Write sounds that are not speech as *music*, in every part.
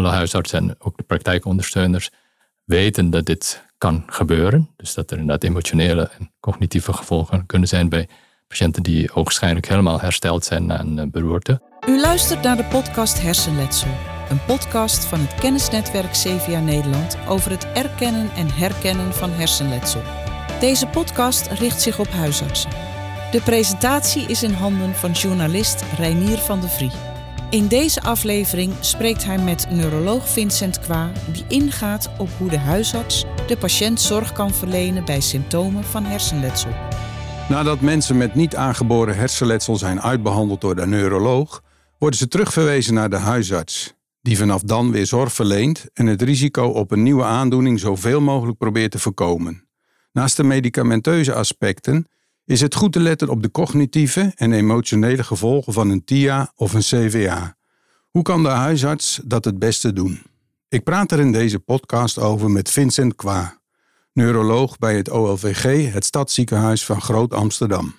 alle huisartsen en ook de praktijkondersteuners weten dat dit kan gebeuren. Dus dat er inderdaad emotionele en cognitieve gevolgen kunnen zijn bij patiënten die ogenschijnlijk helemaal hersteld zijn na een eh, beroerte. U luistert naar de podcast Hersenletsel. Een podcast van het kennisnetwerk CVA Nederland over het erkennen en herkennen van hersenletsel. Deze podcast richt zich op huisartsen. De presentatie is in handen van journalist Reinier van de Vrie. In deze aflevering spreekt hij met neuroloog Vincent Kwa, die ingaat op hoe de huisarts de patiënt zorg kan verlenen bij symptomen van hersenletsel. Nadat mensen met niet aangeboren hersenletsel zijn uitbehandeld door de neuroloog, worden ze terugverwezen naar de huisarts, die vanaf dan weer zorg verleent en het risico op een nieuwe aandoening zoveel mogelijk probeert te voorkomen. Naast de medicamenteuze aspecten is het goed te letten op de cognitieve en emotionele gevolgen van een TIA of een CVA. Hoe kan de huisarts dat het beste doen? Ik praat er in deze podcast over met Vincent Kwa, neuroloog bij het OLVG, het Stadsziekenhuis van Groot Amsterdam.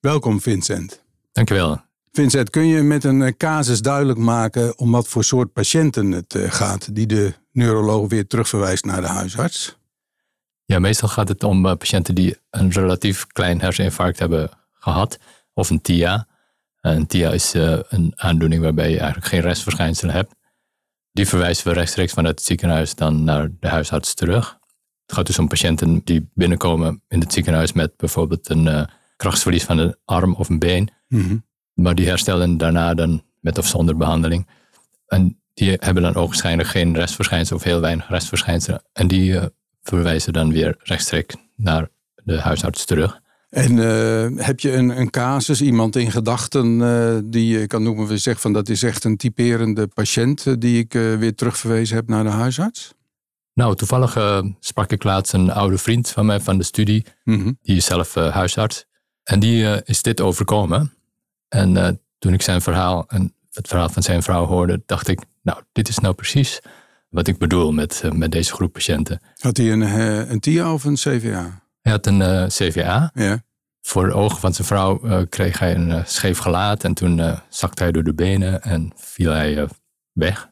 Welkom Vincent. Dankjewel. Vincent, kun je met een casus duidelijk maken om wat voor soort patiënten het eh, gaat die de neuroloog weer terugverwijst naar de huisarts? Ja, meestal gaat het om eh, patiënten die een relatief klein herseninfarct hebben gehad, of een TIA. Een TIA is eh, een aandoening waarbij je eigenlijk geen restverschijnselen hebt. Die verwijzen we rechtstreeks vanuit het ziekenhuis dan naar de huisarts terug. Het gaat dus om patiënten die binnenkomen in het ziekenhuis met bijvoorbeeld een uh, krachtsverlies van een arm of een been. Mhm. Maar die herstellen daarna dan met of zonder behandeling. En die hebben dan ook waarschijnlijk geen restverschijnselen of heel weinig restverschijnselen. En die verwijzen dan weer rechtstreeks naar de huisarts terug. En uh, heb je een, een casus, iemand in gedachten uh, die je kan noemen, we zeggen van dat is echt een typerende patiënt uh, die ik weer terugverwezen heb naar de huisarts? Nou, toevallig sprak ik laatst een oude vriend van mij van de studie, mm die is zelf huisarts. En die is dit overkomen. En toen ik zijn verhaal en het verhaal van zijn vrouw hoorde, dacht ik, nou, dit is nou precies wat ik bedoel met, eh, met deze groep patiënten. Had hij een, eh, een TIA of een CVA? Hij had een uh, CVA. Ja. Voor de ogen van zijn vrouw uh, kreeg hij een scheef gelaat. En toen zakte hij door de benen en viel hij weg.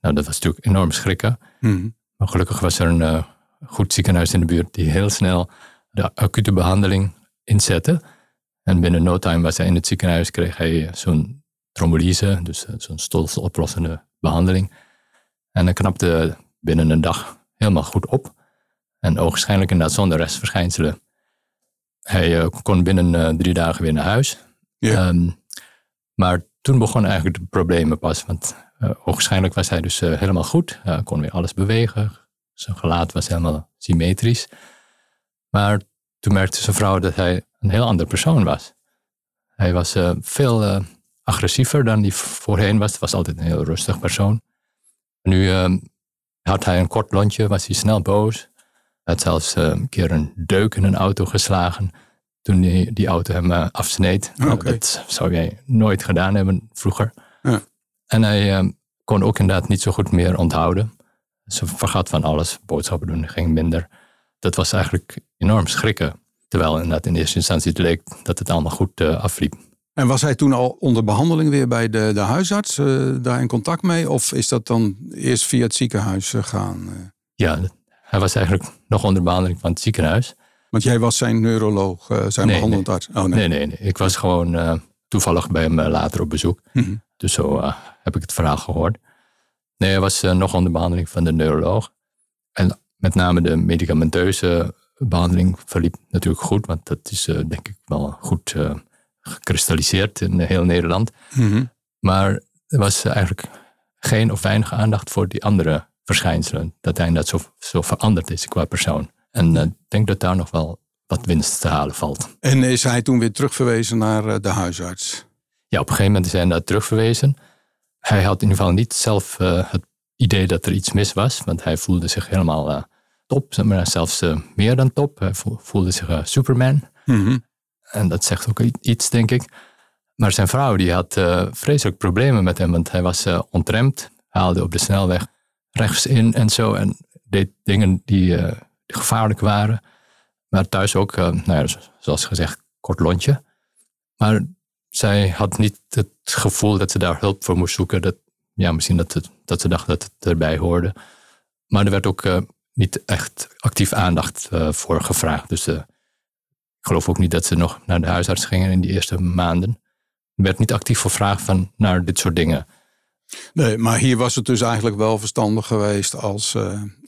Nou, dat was natuurlijk enorm schrikken. Mhm. Maar gelukkig was er een goed ziekenhuis in de buurt die heel snel de acute behandeling inzette. En binnen no time was hij in het ziekenhuis, kreeg hij zo'n trombolyse, dus zo'n stolseloplossende behandeling. En hij knapte binnen een dag helemaal goed op. En ogenschijnlijk inderdaad zonder restverschijnselen. Hij uh, kon binnen uh, drie dagen weer naar huis. Ja. Um, maar toen begonnen eigenlijk de problemen pas. Want uh, ogenschijnlijk was hij dus helemaal goed. Hij kon weer alles bewegen. Zijn gelaat was helemaal symmetrisch. Maar toen merkte zijn vrouw dat hij een heel ander persoon was. Hij was veel agressiever dan hij voorheen was. Hij was altijd een heel rustig persoon. Nu ehm, had hij een kort lontje, was hij snel boos. Hij had zelfs uh, een keer een deuk in een auto geslagen toen die, die auto hem uh, afsneed. Nou, dat zou jij nooit gedaan hebben vroeger. Ja. En hij ehm, kon ook inderdaad niet zo goed meer onthouden. Ze vergat van alles, boodschappen doen ging minder. Dat was eigenlijk enorm schrikken. Terwijl inderdaad in eerste instantie het leek dat het allemaal goed uh, afliep. En was hij toen al onder behandeling weer bij de, de huisarts, uh, daar in contact mee? Of is dat dan eerst via het ziekenhuis gegaan? Uh? Ja, hij was eigenlijk nog onder behandeling van het ziekenhuis. Want jij was zijn neuroloog, uh, zijn nee, behandelend arts? Oh, nee. nee. nee, Ik was gewoon toevallig bij hem later op bezoek. Mhm. Dus zo heb ik het verhaal gehoord. Nee, hij was nog onder behandeling van de neuroloog. En met name de medicamenteuze behandeling verliep natuurlijk goed. Want dat is denk ik wel goed gekristalliseerd in heel Nederland. Mhm. Maar er was eigenlijk geen of weinig aandacht voor die andere verschijnselen. Dat hij dat zo, zo veranderd is qua persoon. En eh, ik denk dat daar nog wel wat winst te halen valt. En is hij toen weer terugverwezen naar eh, de huisarts? Ja, op een gegeven moment is hij daar terugverwezen. Hij had in ieder geval niet zelf uh, het idee dat er iets mis was, want hij voelde zich helemaal top, maar zelfs meer dan top. Hij voelde zich Superman. Mm en dat zegt ook iets, denk ik. Maar zijn vrouw die had uh, vreselijk problemen met hem, want hij was uh, ontremd, haalde op de snelweg rechts in en zo en deed dingen die, uh, gevaarlijk waren. Maar thuis ook, nou ja, zoals gezegd, kort lontje. Maar zij had niet het gevoel dat ze daar hulp voor moest zoeken. Dat ja, misschien dat, dat ze dachten dat het erbij hoorde. Maar er werd ook niet echt actief aandacht voor gevraagd. Dus geloof ook niet dat ze nog naar de huisarts gingen in die eerste maanden. Er werd niet actief gevraagd van naar dit soort dingen. Nee, maar hier was het dus eigenlijk wel verstandig geweest als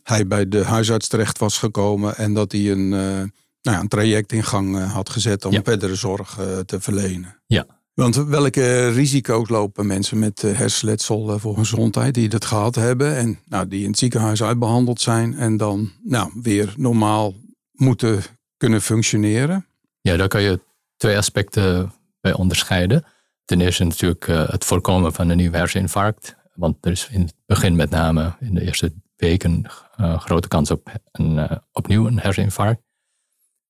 hij bij de huisarts terecht was gekomen en dat hij een, uh, nou ja, een traject in gang uh, had gezet om verdere zorg te verlenen. Ja. Want welke risico's lopen mensen met hersenletsel voor gezondheid die dat gehad hebben en nou, die in het ziekenhuis uitbehandeld zijn en dan nou, weer normaal moeten kunnen functioneren? Ja, daar kan je twee aspecten bij onderscheiden. Ten eerste natuurlijk het voorkomen van een nieuw herseninfarct. Want er is in het begin met name in de eerste weken uh, grote kans op een, uh, opnieuw een herseninfarct.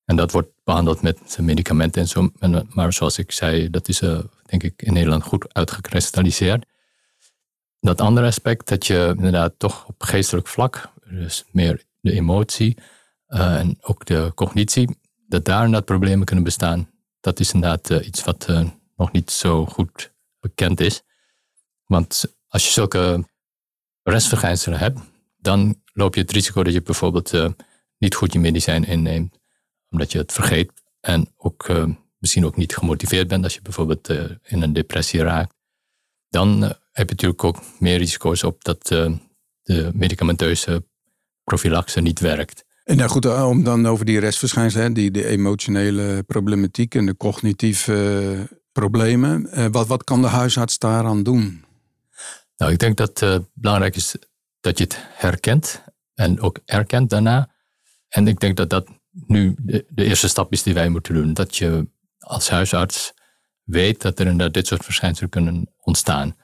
En dat wordt behandeld met medicamenten en zo. Maar zoals ik zei, dat is denk ik in Nederland goed uitgekristalliseerd. Dat andere aspect, dat je inderdaad toch op geestelijk vlak, dus meer de emotie en ook de cognitie, dat daar inderdaad problemen kunnen bestaan. Dat is inderdaad iets wat nog niet zo goed bekend is. Want als je zulke restverschijnselen hebt, dan loop je het risico dat je bijvoorbeeld uh, niet goed je medicijn inneemt, omdat je het vergeet. En ook misschien ook niet gemotiveerd bent als je bijvoorbeeld in een depressie raakt. Dan heb je natuurlijk ook meer risico's op dat de medicamenteuze profilaxe niet werkt. En nou goed, om dan over die restverschijnselen, die de emotionele problematiek en de cognitieve problemen. wat, wat kan de huisarts daaraan doen? Nou, ik denk dat het belangrijk is dat je het herkent en ook erkent daarna. En ik denk dat dat nu de, de, eerste stap is die wij moeten doen. Dat je als huisarts weet dat er inderdaad dit soort verschijnselen kunnen ontstaan.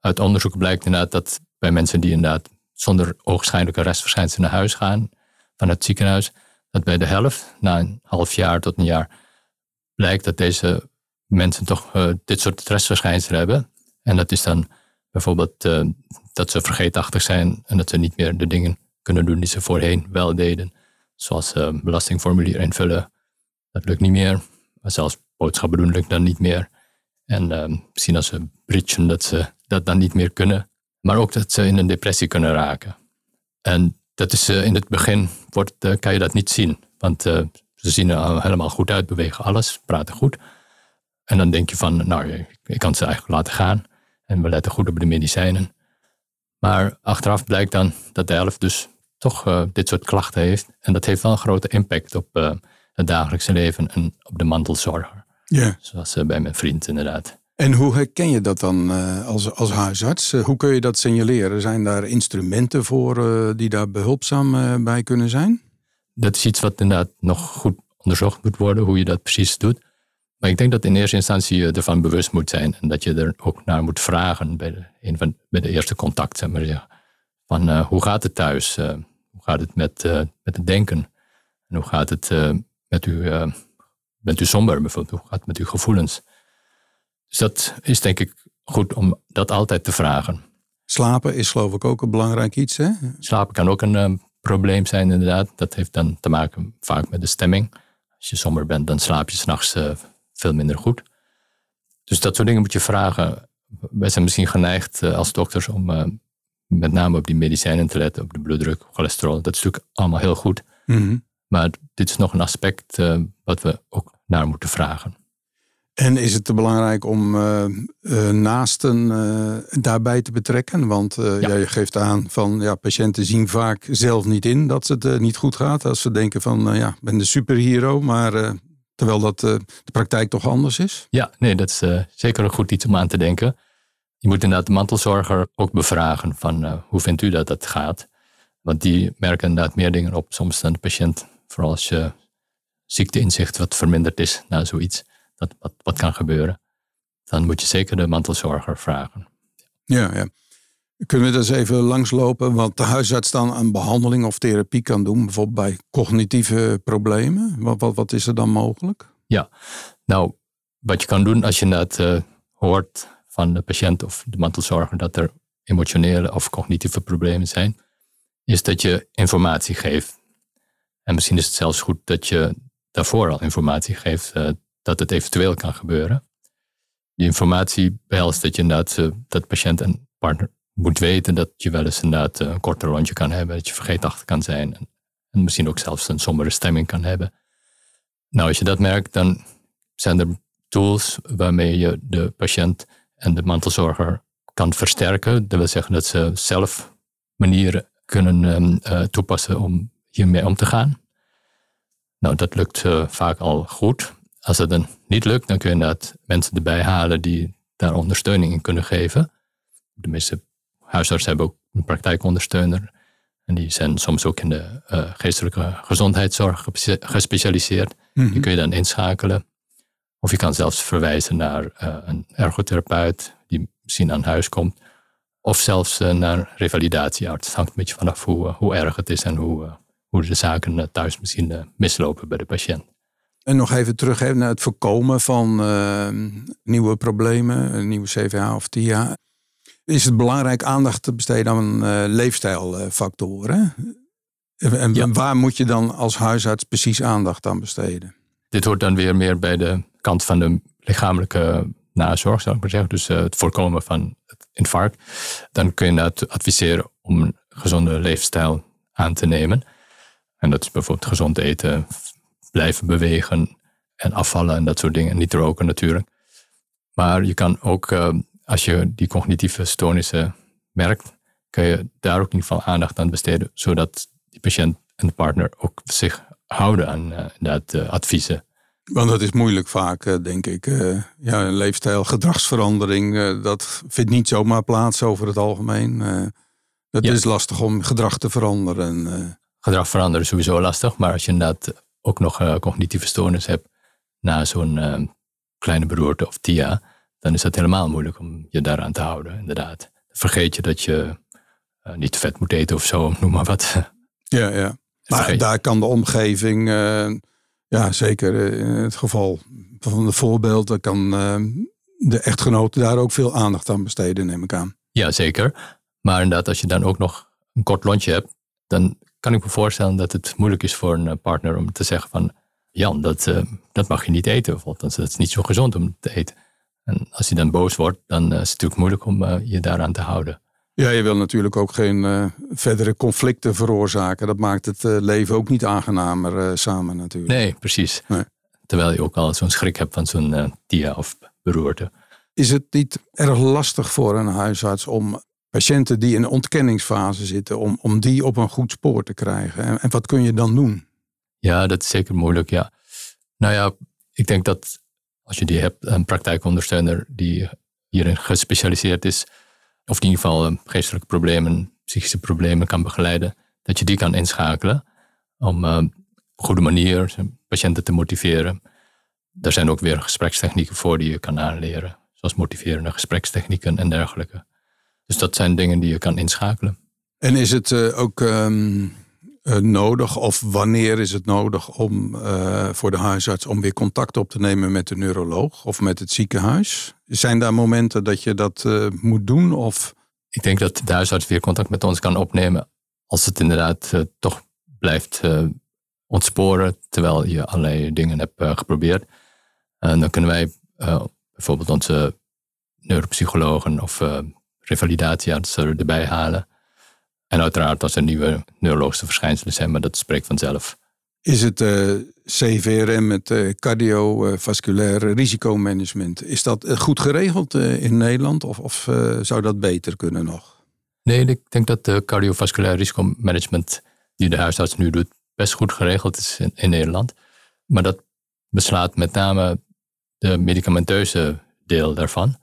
Uit onderzoek blijkt inderdaad dat bij mensen die inderdaad zonder oogschijnlijke restverschijnselen naar huis gaan van het ziekenhuis, dat bij de helft, na een half jaar tot een jaar, blijkt dat deze mensen toch uh, dit soort restverschijnselen hebben. En dat is dan bijvoorbeeld uh, dat ze vergeetachtig zijn en dat ze niet meer de dingen kunnen doen die ze voorheen wel deden. Zoals uh, belastingformulier invullen, dat lukt niet meer. Maar zelfs boodschappen doen lukt dan niet meer. En misschien als ze bridgen, dat ze dat dan niet meer kunnen. Maar ook dat ze in een depressie kunnen raken. En dat is in het begin, wordt, kan je dat niet zien. Want ze zien er helemaal goed uit, bewegen alles, praten goed. En dan denk je van, nou, ik kan ze eigenlijk laten gaan. En we letten goed op de medicijnen. Maar achteraf blijkt dan dat de helft dus toch uh, dit soort klachten heeft. En dat heeft wel een grote impact op uh, het dagelijkse leven en op de mantelzorger. Ja. Zoals uh, bij mijn vriend inderdaad. En hoe herken je dat dan als, als huisarts? hoe kun je dat signaleren? Zijn daar instrumenten voor die daar behulpzaam bij kunnen zijn? Dat is iets wat inderdaad nog goed onderzocht moet worden, hoe je dat precies doet. Maar ik denk dat in eerste instantie je ervan bewust moet zijn en dat je er ook naar moet vragen bij de, een van, bij de eerste contact. Van hoe gaat het thuis? Hoe gaat het met, met het denken? En hoe gaat het met u? bent u somber bijvoorbeeld? Hoe gaat het met uw gevoelens? Dus dat is denk ik goed om dat altijd te vragen. Slapen is geloof ik ook een belangrijk iets, hè? Slapen kan ook een probleem zijn, inderdaad. Dat heeft dan te maken vaak met de stemming. Als je somber bent, dan slaap je s'nachts veel minder goed. Dus dat soort dingen moet je vragen. Wij zijn misschien geneigd eh, als dokters om eh, met name op die medicijnen te letten, op de bloeddruk, cholesterol. Dat is natuurlijk allemaal heel goed. Mhm. Maar dit is nog een aspect uh, wat we ook naar moeten vragen. En is het te belangrijk om uh, uh, naasten daarbij te betrekken? Want ja. jij geeft aan van ja, patiënten zien vaak zelf niet in dat het niet goed gaat. Als ze denken van ja, ik ben de superhero, maar Terwijl dat de praktijk toch anders is? Ja, nee, dat is zeker een goed iets om aan te denken. Je moet inderdaad de mantelzorger ook bevragen van hoe vindt u dat dat gaat? Want die merken inderdaad meer dingen op soms dan de patiënt. Vooral als je ziekteinzicht wat verminderd is na zoiets, dat wat, wat kan gebeuren. Dan moet je zeker de mantelzorger vragen. Ja, ja. Kunnen we dus even langslopen wat de huisarts dan aan behandeling of therapie kan doen, bijvoorbeeld bij cognitieve problemen? Wat, wat, wat is er dan mogelijk? Ja, nou, wat je kan doen als je dat uh, hoort van de patiënt of de mantelzorger dat er emotionele of cognitieve problemen zijn, is dat je informatie geeft. En misschien is het zelfs goed dat je daarvoor al informatie geeft uh, dat het eventueel kan gebeuren. Die informatie behelst dat je inderdaad uh, dat patiënt en partner moet weten dat je wel eens inderdaad een korter rondje kan hebben, dat je vergeetachtig kan zijn en, en misschien ook zelfs een sombere stemming kan hebben. Nou, als je dat merkt, dan zijn er tools waarmee je de patiënt en de mantelzorger kan versterken. Dat wil zeggen dat ze zelf manieren kunnen um, uh, toepassen om hiermee om te gaan. Nou, dat lukt vaak al goed. Als het dan niet lukt, dan kun je inderdaad mensen erbij halen die daar ondersteuning in kunnen geven. De meeste huisartsen hebben ook een praktijkondersteuner. En die zijn soms ook in de uh, geestelijke gezondheidszorg gespecialiseerd. Die mhm. kun je dan inschakelen. Of je kan zelfs verwijzen naar uh, een ergotherapeut die misschien aan huis komt. Of zelfs uh, naar revalidatiearts. Het hangt een beetje vanaf hoe, hoe erg het is en hoe, hoe de zaken thuis misschien mislopen bij de patiënt. En nog even terug naar het voorkomen van nieuwe problemen, een nieuwe CVA of TIA. Is het belangrijk aandacht te besteden aan leefstijlfactoren? En waar moet je dan als huisarts precies aandacht aan besteden? Dit hoort dan weer meer bij de kant van de lichamelijke nazorg, zou ik maar zeggen. Dus eh, het voorkomen van het infarct. Dan kun je dat adviseren om een gezonde leefstijl aan te nemen. En dat is bijvoorbeeld gezond eten, blijven bewegen en afvallen en dat soort dingen. En niet roken natuurlijk. Maar je kan ook, eh, als je die cognitieve stoornissen merkt, kun je daar ook in ieder geval aandacht aan besteden, zodat die patiënt en de partner ook zich houden aan uh, dat uh, adviezen. Want dat is moeilijk vaak, uh, denk ik. ja, een leefstijl, gedragsverandering, dat vindt niet zomaar plaats over het algemeen. het is lastig om gedrag te veranderen. Gedrag veranderen is sowieso lastig, maar als je inderdaad ook nog cognitieve stoornis hebt na zo'n kleine beroerte of TIA, dan is dat helemaal moeilijk om je daaraan te houden, inderdaad. Vergeet je dat je niet te vet moet eten of zo, *laughs* noem maar wat. Ja, ja. Maar daar kan de omgeving, uh, ja zeker in het geval van de voorbeeld, kan uh, de echtgenoot daar ook veel aandacht aan besteden, neem ik aan. Ja, zeker. Maar inderdaad, als je dan ook nog een kort lontje hebt, dan kan ik me voorstellen dat het moeilijk is voor een eh, partner om te zeggen van, Jan, dat, uh, dat mag je niet eten. Bijvoorbeeld. Dat is niet zo gezond om te eten. En als hij dan boos wordt, dan is het natuurlijk moeilijk om je daaraan te houden. Ja, je wil natuurlijk ook geen uh, verdere conflicten veroorzaken. Dat maakt het leven ook niet aangenamer samen natuurlijk. Nee, precies. Nee. Terwijl je ook al zo'n schrik hebt van zo'n dia of beroerte. Is het niet erg lastig voor een huisarts om patiënten die in een ontkenningsfase zitten, om, om die op een goed spoor te krijgen? En, en wat kun je dan doen? Ja, dat is zeker moeilijk, ja. Nou ja, ik denk dat als je die hebt, een praktijkondersteuner die hierin gespecialiseerd is, of in ieder geval eh, geestelijke problemen, psychische problemen kan begeleiden, dat je die kan inschakelen om uh, op een goede manier patiënten te motiveren. Er zijn ook weer gesprekstechnieken voor die je kan aanleren, zoals motiverende gesprekstechnieken en dergelijke. Dus dat zijn dingen die je kan inschakelen. En is het uh, ook um, nodig, of wanneer is het nodig om uh, voor de huisarts om weer contact op te nemen met de neuroloog of met het ziekenhuis? Zijn daar momenten dat je dat moet doen? Of? Ik denk dat de huisarts weer contact met ons kan opnemen als het inderdaad toch blijft ontsporen terwijl je allerlei dingen hebt geprobeerd. En dan kunnen wij bijvoorbeeld onze neuropsychologen of revalidatieartsen erbij halen en uiteraard als er nieuwe neurologische verschijnselen zijn, maar dat spreekt vanzelf. Is het uh, eh, CVRM, het uh, cardiovasculair risicomanagement, is dat eh, goed geregeld in Nederland of, of zou dat beter kunnen nog? Nee, ik denk dat de cardiovasculair risicomanagement die de huisarts nu doet best goed geregeld is in, in Nederland. Maar dat beslaat met name de medicamenteuze deel daarvan.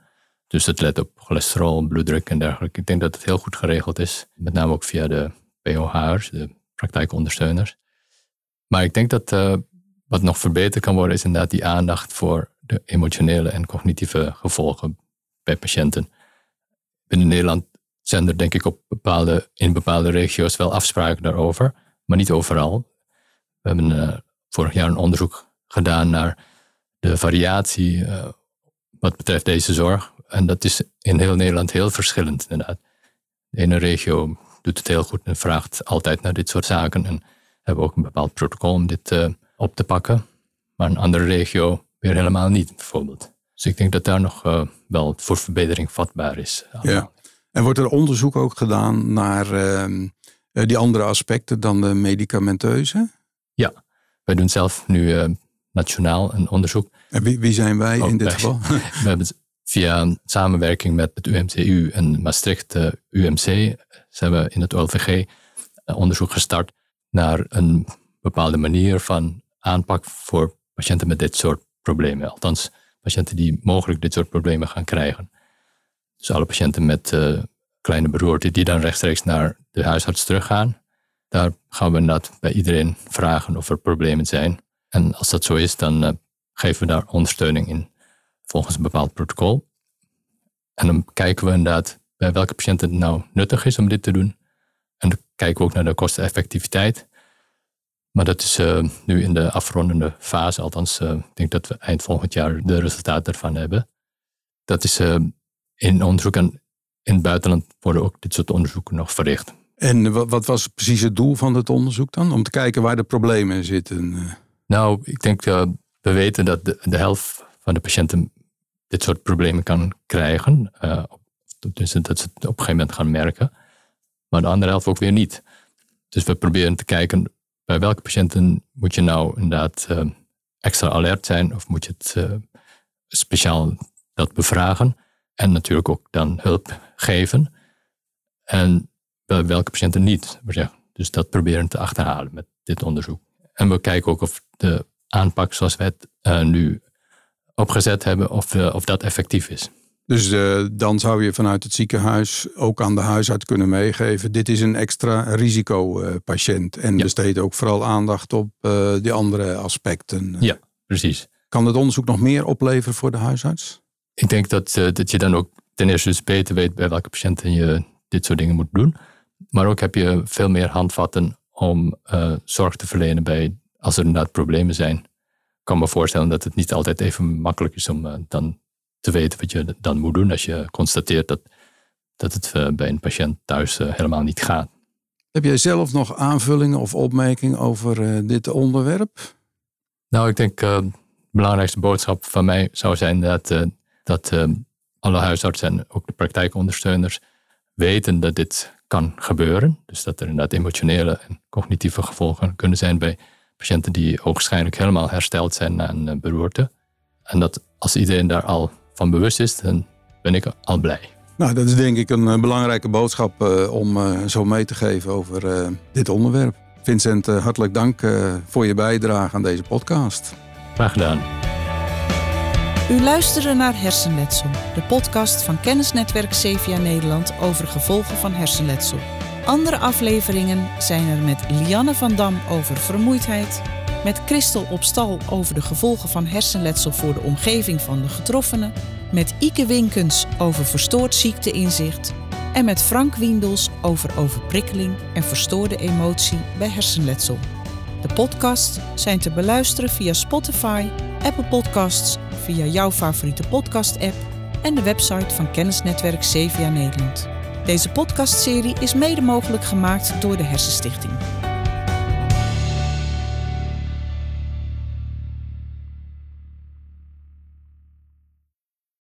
Dus het let op cholesterol, bloeddruk en dergelijke. Ik denk dat het heel goed geregeld is. Met name ook via de POH'ers, de praktijkondersteuners. Maar ik denk dat uh, wat nog verbeterd kan worden, is inderdaad die aandacht voor de emotionele en cognitieve gevolgen bij patiënten. Binnen Nederland zijn er denk ik op bepaalde, in bepaalde regio's wel afspraken daarover, maar niet overal. We hebben uh, vorig jaar een onderzoek gedaan naar de variatie uh, wat betreft deze zorg en dat is in heel Nederland heel verschillend inderdaad. De ene regio doet het heel goed en vraagt altijd naar dit soort zaken. En hebben ook een bepaald protocol om dit uh, op te pakken. Maar een andere regio weer helemaal niet, bijvoorbeeld. Dus ik denk dat daar nog uh, wel voor verbetering vatbaar is. Ja. En wordt er onderzoek ook gedaan naar ehm, eh, die andere aspecten dan de medicamenteuze? Ja, wij doen zelf nu nationaal een onderzoek. En wie, wie zijn wij in dit geval? *laughs* We hebben via samenwerking met het UMCU en Maastricht UMC zijn we in het OLVG onderzoek gestart naar een bepaalde manier van aanpak voor patiënten met dit soort problemen. Althans, patiënten die mogelijk dit soort problemen gaan krijgen. Dus alle patiënten met uh, kleine beroerte die dan rechtstreeks naar de huisarts teruggaan. Daar gaan we inderdaad bij iedereen vragen of er problemen zijn. En als dat zo is, dan uh, geven we daar ondersteuning in volgens een bepaald protocol. En dan kijken we inderdaad bij welke patiënten het nou nuttig is om dit te doen. En dan kijken we ook naar de kosteneffectiviteit. Maar dat is uh, nu in de afrondende fase, althans, uh, ik denk dat we eind volgend jaar de resultaten ervan hebben. Dat is in onderzoek en in het buitenland worden ook dit soort onderzoeken nog verricht. En wat was precies het doel van het onderzoek dan? Om te kijken waar de problemen zitten? Nou, ik denk, we weten dat de, helft van de patiënten dit soort problemen kan krijgen. dus dat ze het op een gegeven moment gaan merken. Maar de andere helft ook weer niet. Dus we proberen te kijken bij welke patiënten moet je nou inderdaad uh, extra alert zijn of moet je het uh, speciaal dat bevragen en natuurlijk ook dan hulp geven. En bij welke patiënten niet. Dus dat proberen te achterhalen met dit onderzoek. En we kijken ook of de aanpak zoals wij het uh, nu opgezet hebben, of, of dat effectief is. Dus uh, dan zou je vanuit het ziekenhuis ook aan de huisarts kunnen meegeven. Dit is een extra risicopatiënt. en ja. besteed ook vooral aandacht op die andere aspecten. Ja, precies. Kan het onderzoek nog meer opleveren voor de huisarts? Ik denk dat, dat je dan ook ten eerste dus beter weet bij welke patiënten je dit soort dingen moet doen. Maar ook heb je veel meer handvatten om zorg te verlenen bij als er inderdaad problemen zijn. Ik kan me voorstellen dat het niet altijd even makkelijk is om dan te weten wat je dan moet doen als je constateert dat, dat het eh, bij een patiënt thuis eh, helemaal niet gaat. Heb jij zelf nog aanvullingen of opmerkingen over eh, dit onderwerp? Nou, ik denk de belangrijkste boodschap van mij zou zijn dat, dat alle huisartsen en ook de praktijkondersteuners weten dat dit kan gebeuren. Dus dat er inderdaad emotionele en cognitieve gevolgen kunnen zijn bij patiënten die ogenschijnlijk helemaal hersteld zijn na een beroerte. En dat als iedereen daar al van bewust is, dan ben ik al blij. Nou, dat is denk ik een eh, belangrijke boodschap uh, om uh, zo mee te geven over uh, dit onderwerp. Vincent, hartelijk dank voor je bijdrage aan deze podcast. Graag gedaan. U luisterde naar Hersenletsel, de podcast van Kennisnetwerk CVA Nederland over gevolgen van hersenletsel. Andere afleveringen zijn er met Lianne van Dam over vermoeidheid, met Christel op stal over de gevolgen van hersenletsel voor de omgeving van de getroffenen. Met Ike Winkens over verstoord ziekteinzicht. En met Frank Wiendels over overprikkeling en verstoorde emotie bij hersenletsel. De podcasts zijn te beluisteren via Spotify, Apple Podcasts, via jouw favoriete podcast-app en de website van Kennisnetwerk CVA Nederland. Deze podcastserie is mede mogelijk gemaakt door de Hersenstichting.